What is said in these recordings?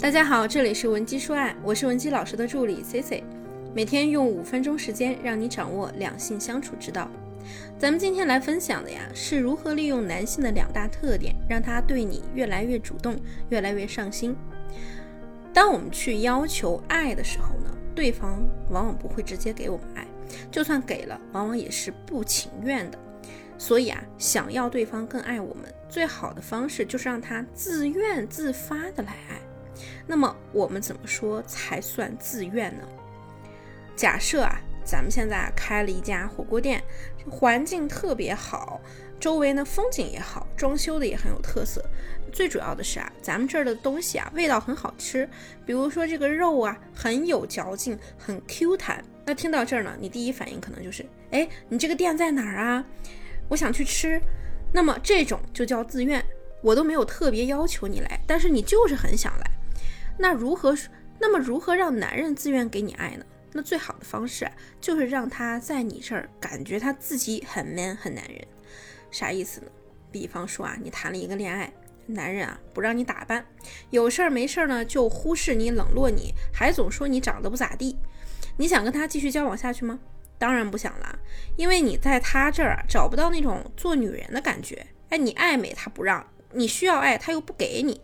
大家好，这里是文姬说爱，我是文姬老师的助理 C C，每天用五分钟时间让你掌握两性相处之道。咱们今天来分享的呀，是如何利用男性的两大特点，让他对你越来越主动，越来越上心。当我们去要求爱的时候呢，对方往往不会直接给我们爱，就算给了，往往也是不情愿的。所以啊，想要对方更爱我们，最好的方式就是让他自愿自发的来爱。那么我们怎么说才算自愿呢？假设啊，咱们现在开了一家火锅店，环境特别好，周围呢风景也好，装修的也很有特色。最主要的是啊，咱们这儿的东西啊味道很好吃，比如说这个肉啊很有嚼劲，很 Q 弹。那听到这儿呢，你第一反应可能就是，哎，你这个店在哪儿啊？我想去吃。那么这种就叫自愿，我都没有特别要求你来，但是你就是很想来。那如何？那么如何让男人自愿给你爱呢？那最好的方式啊，就是让他在你这儿感觉他自己很 man 很男人。啥意思呢？比方说啊，你谈了一个恋爱，男人啊不让你打扮，有事儿没事儿呢就忽视你、冷落你，还总说你长得不咋地。你想跟他继续交往下去吗？当然不想了，因为你在他这儿找不到那种做女人的感觉。哎，你爱美他不让，你需要爱他又不给你。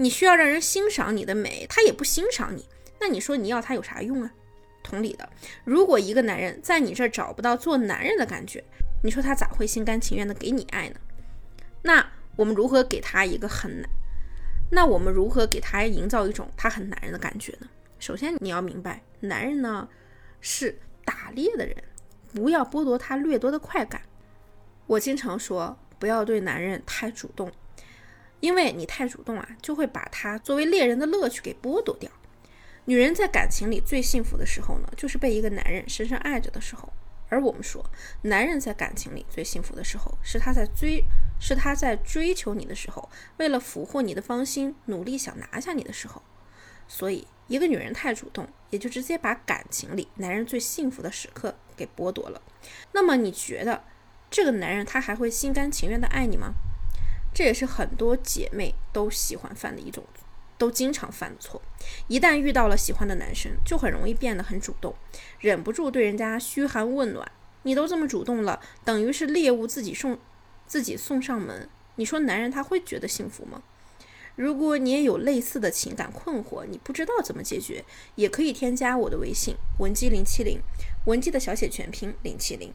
你需要让人欣赏你的美，他也不欣赏你，那你说你要他有啥用啊？同理的，如果一个男人在你这儿找不到做男人的感觉，你说他咋会心甘情愿的给你爱呢？那我们如何给他一个很难？那我们如何给他营造一种他很男人的感觉呢？首先你要明白，男人呢是打猎的人，不要剥夺他掠夺的快感。我经常说，不要对男人太主动。因为你太主动啊，就会把他作为猎人的乐趣给剥夺掉。女人在感情里最幸福的时候呢，就是被一个男人深深爱着的时候。而我们说，男人在感情里最幸福的时候，是他在追，是他在追求你的时候，为了俘获你的芳心，努力想拿下你的时候。所以，一个女人太主动，也就直接把感情里男人最幸福的时刻给剥夺了。那么，你觉得这个男人他还会心甘情愿的爱你吗？这也是很多姐妹都喜欢犯的一种，都经常犯的错。一旦遇到了喜欢的男生，就很容易变得很主动，忍不住对人家嘘寒问暖。你都这么主动了，等于是猎物自己送，自己送上门。你说男人他会觉得幸福吗？如果你也有类似的情感困惑，你不知道怎么解决，也可以添加我的微信文姬零七零，文姬的小写全拼零七零。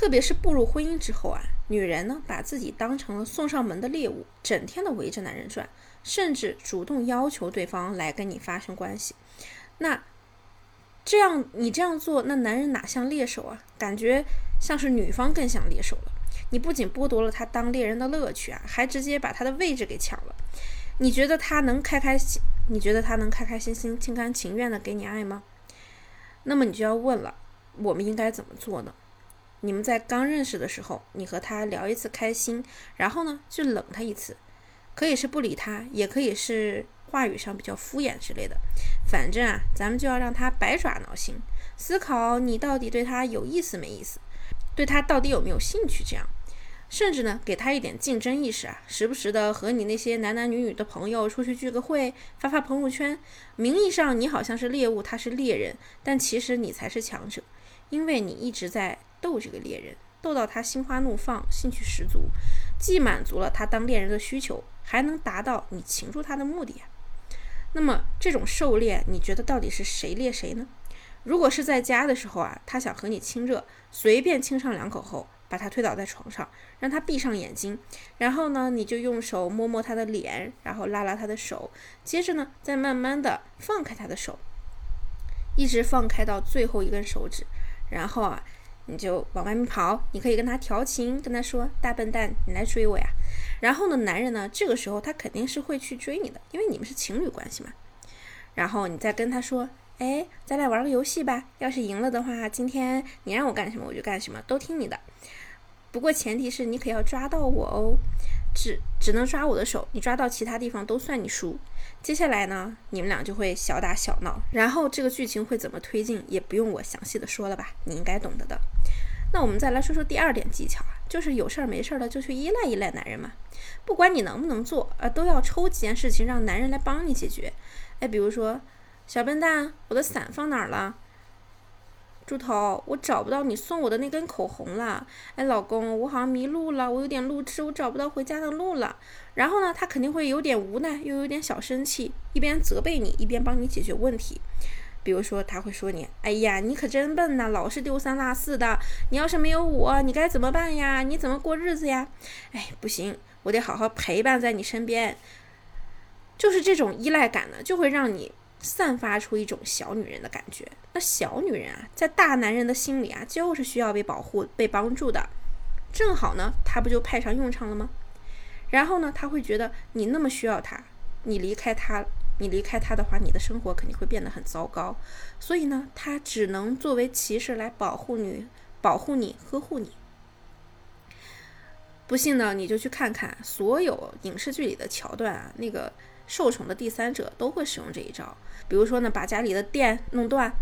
特别是步入婚姻之后啊，女人呢把自己当成了送上门的猎物，整天的围着男人转，甚至主动要求对方来跟你发生关系。那这样你这样做，那男人哪像猎手啊？感觉像是女方更像猎手了。你不仅剥夺了他当猎人的乐趣啊，还直接把他的位置给抢了。你觉得他能开开心？你觉得他能开开心心、心甘情愿的给你爱吗？那么你就要问了，我们应该怎么做呢？你们在刚认识的时候，你和他聊一次开心，然后呢就冷他一次，可以是不理他，也可以是话语上比较敷衍之类的。反正啊，咱们就要让他百爪挠心，思考你到底对他有意思没意思，对他到底有没有兴趣，这样，甚至呢给他一点竞争意识啊，时不时的和你那些男男女女的朋友出去聚个会，发发朋友圈，名义上你好像是猎物，他是猎人，但其实你才是强者，因为你一直在。逗这个猎人，逗到他心花怒放，兴趣十足，既满足了他当猎人的需求，还能达到你擒住他的目的。那么这种狩猎，你觉得到底是谁猎谁呢？如果是在家的时候啊，他想和你亲热，随便亲上两口后，把他推倒在床上，让他闭上眼睛，然后呢，你就用手摸摸他的脸，然后拉拉他的手，接着呢，再慢慢的放开他的手，一直放开到最后一根手指，然后啊。你就往外面跑，你可以跟他调情，跟他说：“大笨蛋，你来追我呀！”然后呢，男人呢，这个时候他肯定是会去追你的，因为你们是情侣关系嘛。然后你再跟他说：“哎，咱俩玩个游戏吧，要是赢了的话，今天你让我干什么我就干什么，都听你的。不过前提是你可要抓到我哦。”只只能抓我的手，你抓到其他地方都算你输。接下来呢，你们俩就会小打小闹，然后这个剧情会怎么推进，也不用我详细的说了吧，你应该懂得的。那我们再来说说第二点技巧啊，就是有事儿没事儿的就去依赖依赖男人嘛，不管你能不能做，呃，都要抽几件事情让男人来帮你解决。哎，比如说，小笨蛋，我的伞放哪儿了？猪头，我找不到你送我的那根口红了。哎，老公，我好像迷路了，我有点路痴，我找不到回家的路了。然后呢，他肯定会有点无奈，又有点小生气，一边责备你，一边帮你解决问题。比如说，他会说你：“哎呀，你可真笨呐，老是丢三落四的。你要是没有我，你该怎么办呀？你怎么过日子呀？”哎，不行，我得好好陪伴在你身边。就是这种依赖感呢，就会让你。散发出一种小女人的感觉。那小女人啊，在大男人的心里啊，就是需要被保护、被帮助的。正好呢，他不就派上用场了吗？然后呢，他会觉得你那么需要他，你离开他，你离开他的话，你的生活肯定会变得很糟糕。所以呢，他只能作为骑士来保护你、保护你、呵护你。不信呢，你就去看看所有影视剧里的桥段啊，那个。受宠的第三者都会使用这一招，比如说呢，把家里的电弄断，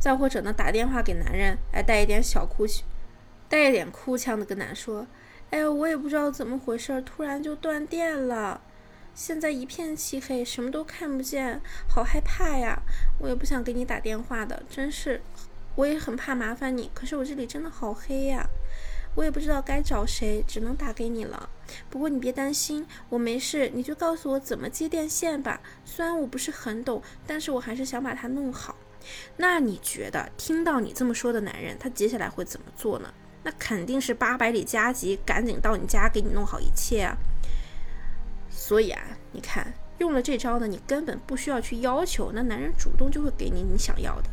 再或者呢，打电话给男人，哎，带一点小哭，带一点哭腔的跟男说，哎呀，我也不知道怎么回事，突然就断电了，现在一片漆黑，什么都看不见，好害怕呀！我也不想给你打电话的，真是，我也很怕麻烦你，可是我这里真的好黑呀。我也不知道该找谁，只能打给你了。不过你别担心，我没事，你就告诉我怎么接电线吧。虽然我不是很懂，但是我还是想把它弄好。那你觉得听到你这么说的男人，他接下来会怎么做呢？那肯定是八百里加急，赶紧到你家给你弄好一切啊。所以啊，你看用了这招呢，你根本不需要去要求，那男人主动就会给你你想要的。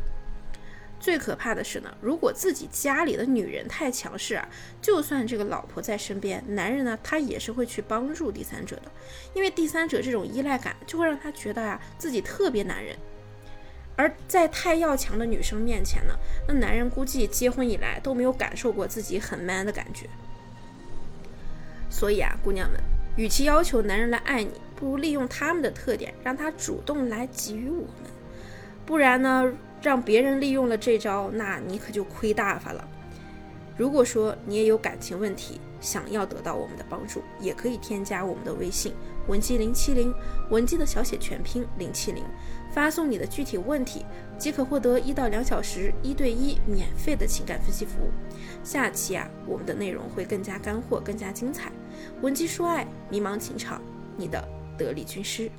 最可怕的是呢，如果自己家里的女人太强势啊，就算这个老婆在身边，男人呢他也是会去帮助第三者的，因为第三者这种依赖感就会让他觉得呀自己特别男人。而在太要强的女生面前呢，那男人估计结婚以来都没有感受过自己很 man 的感觉。所以啊，姑娘们，与其要求男人来爱你，不如利用他们的特点，让他主动来给予我们。不然呢？让别人利用了这招，那你可就亏大发了。如果说你也有感情问题，想要得到我们的帮助，也可以添加我们的微信文姬零七零，文姬的小写全拼零七零，发送你的具体问题，即可获得一到两小时一对一免费的情感分析服务。下期啊，我们的内容会更加干货，更加精彩。文姬说爱，迷茫情场，你的得力军师。